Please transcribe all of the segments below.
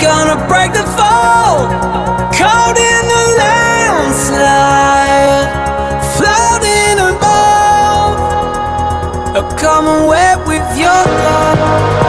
gonna break the fall. Caught in the landslide, floating above a commonwealth with your love.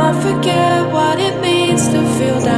I forget what it means to feel down.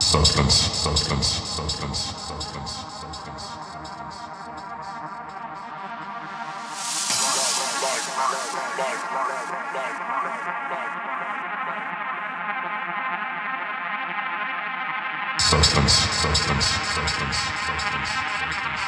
Substance, substance, substance, substance, substance. Substance, substance, substance, substance, substance.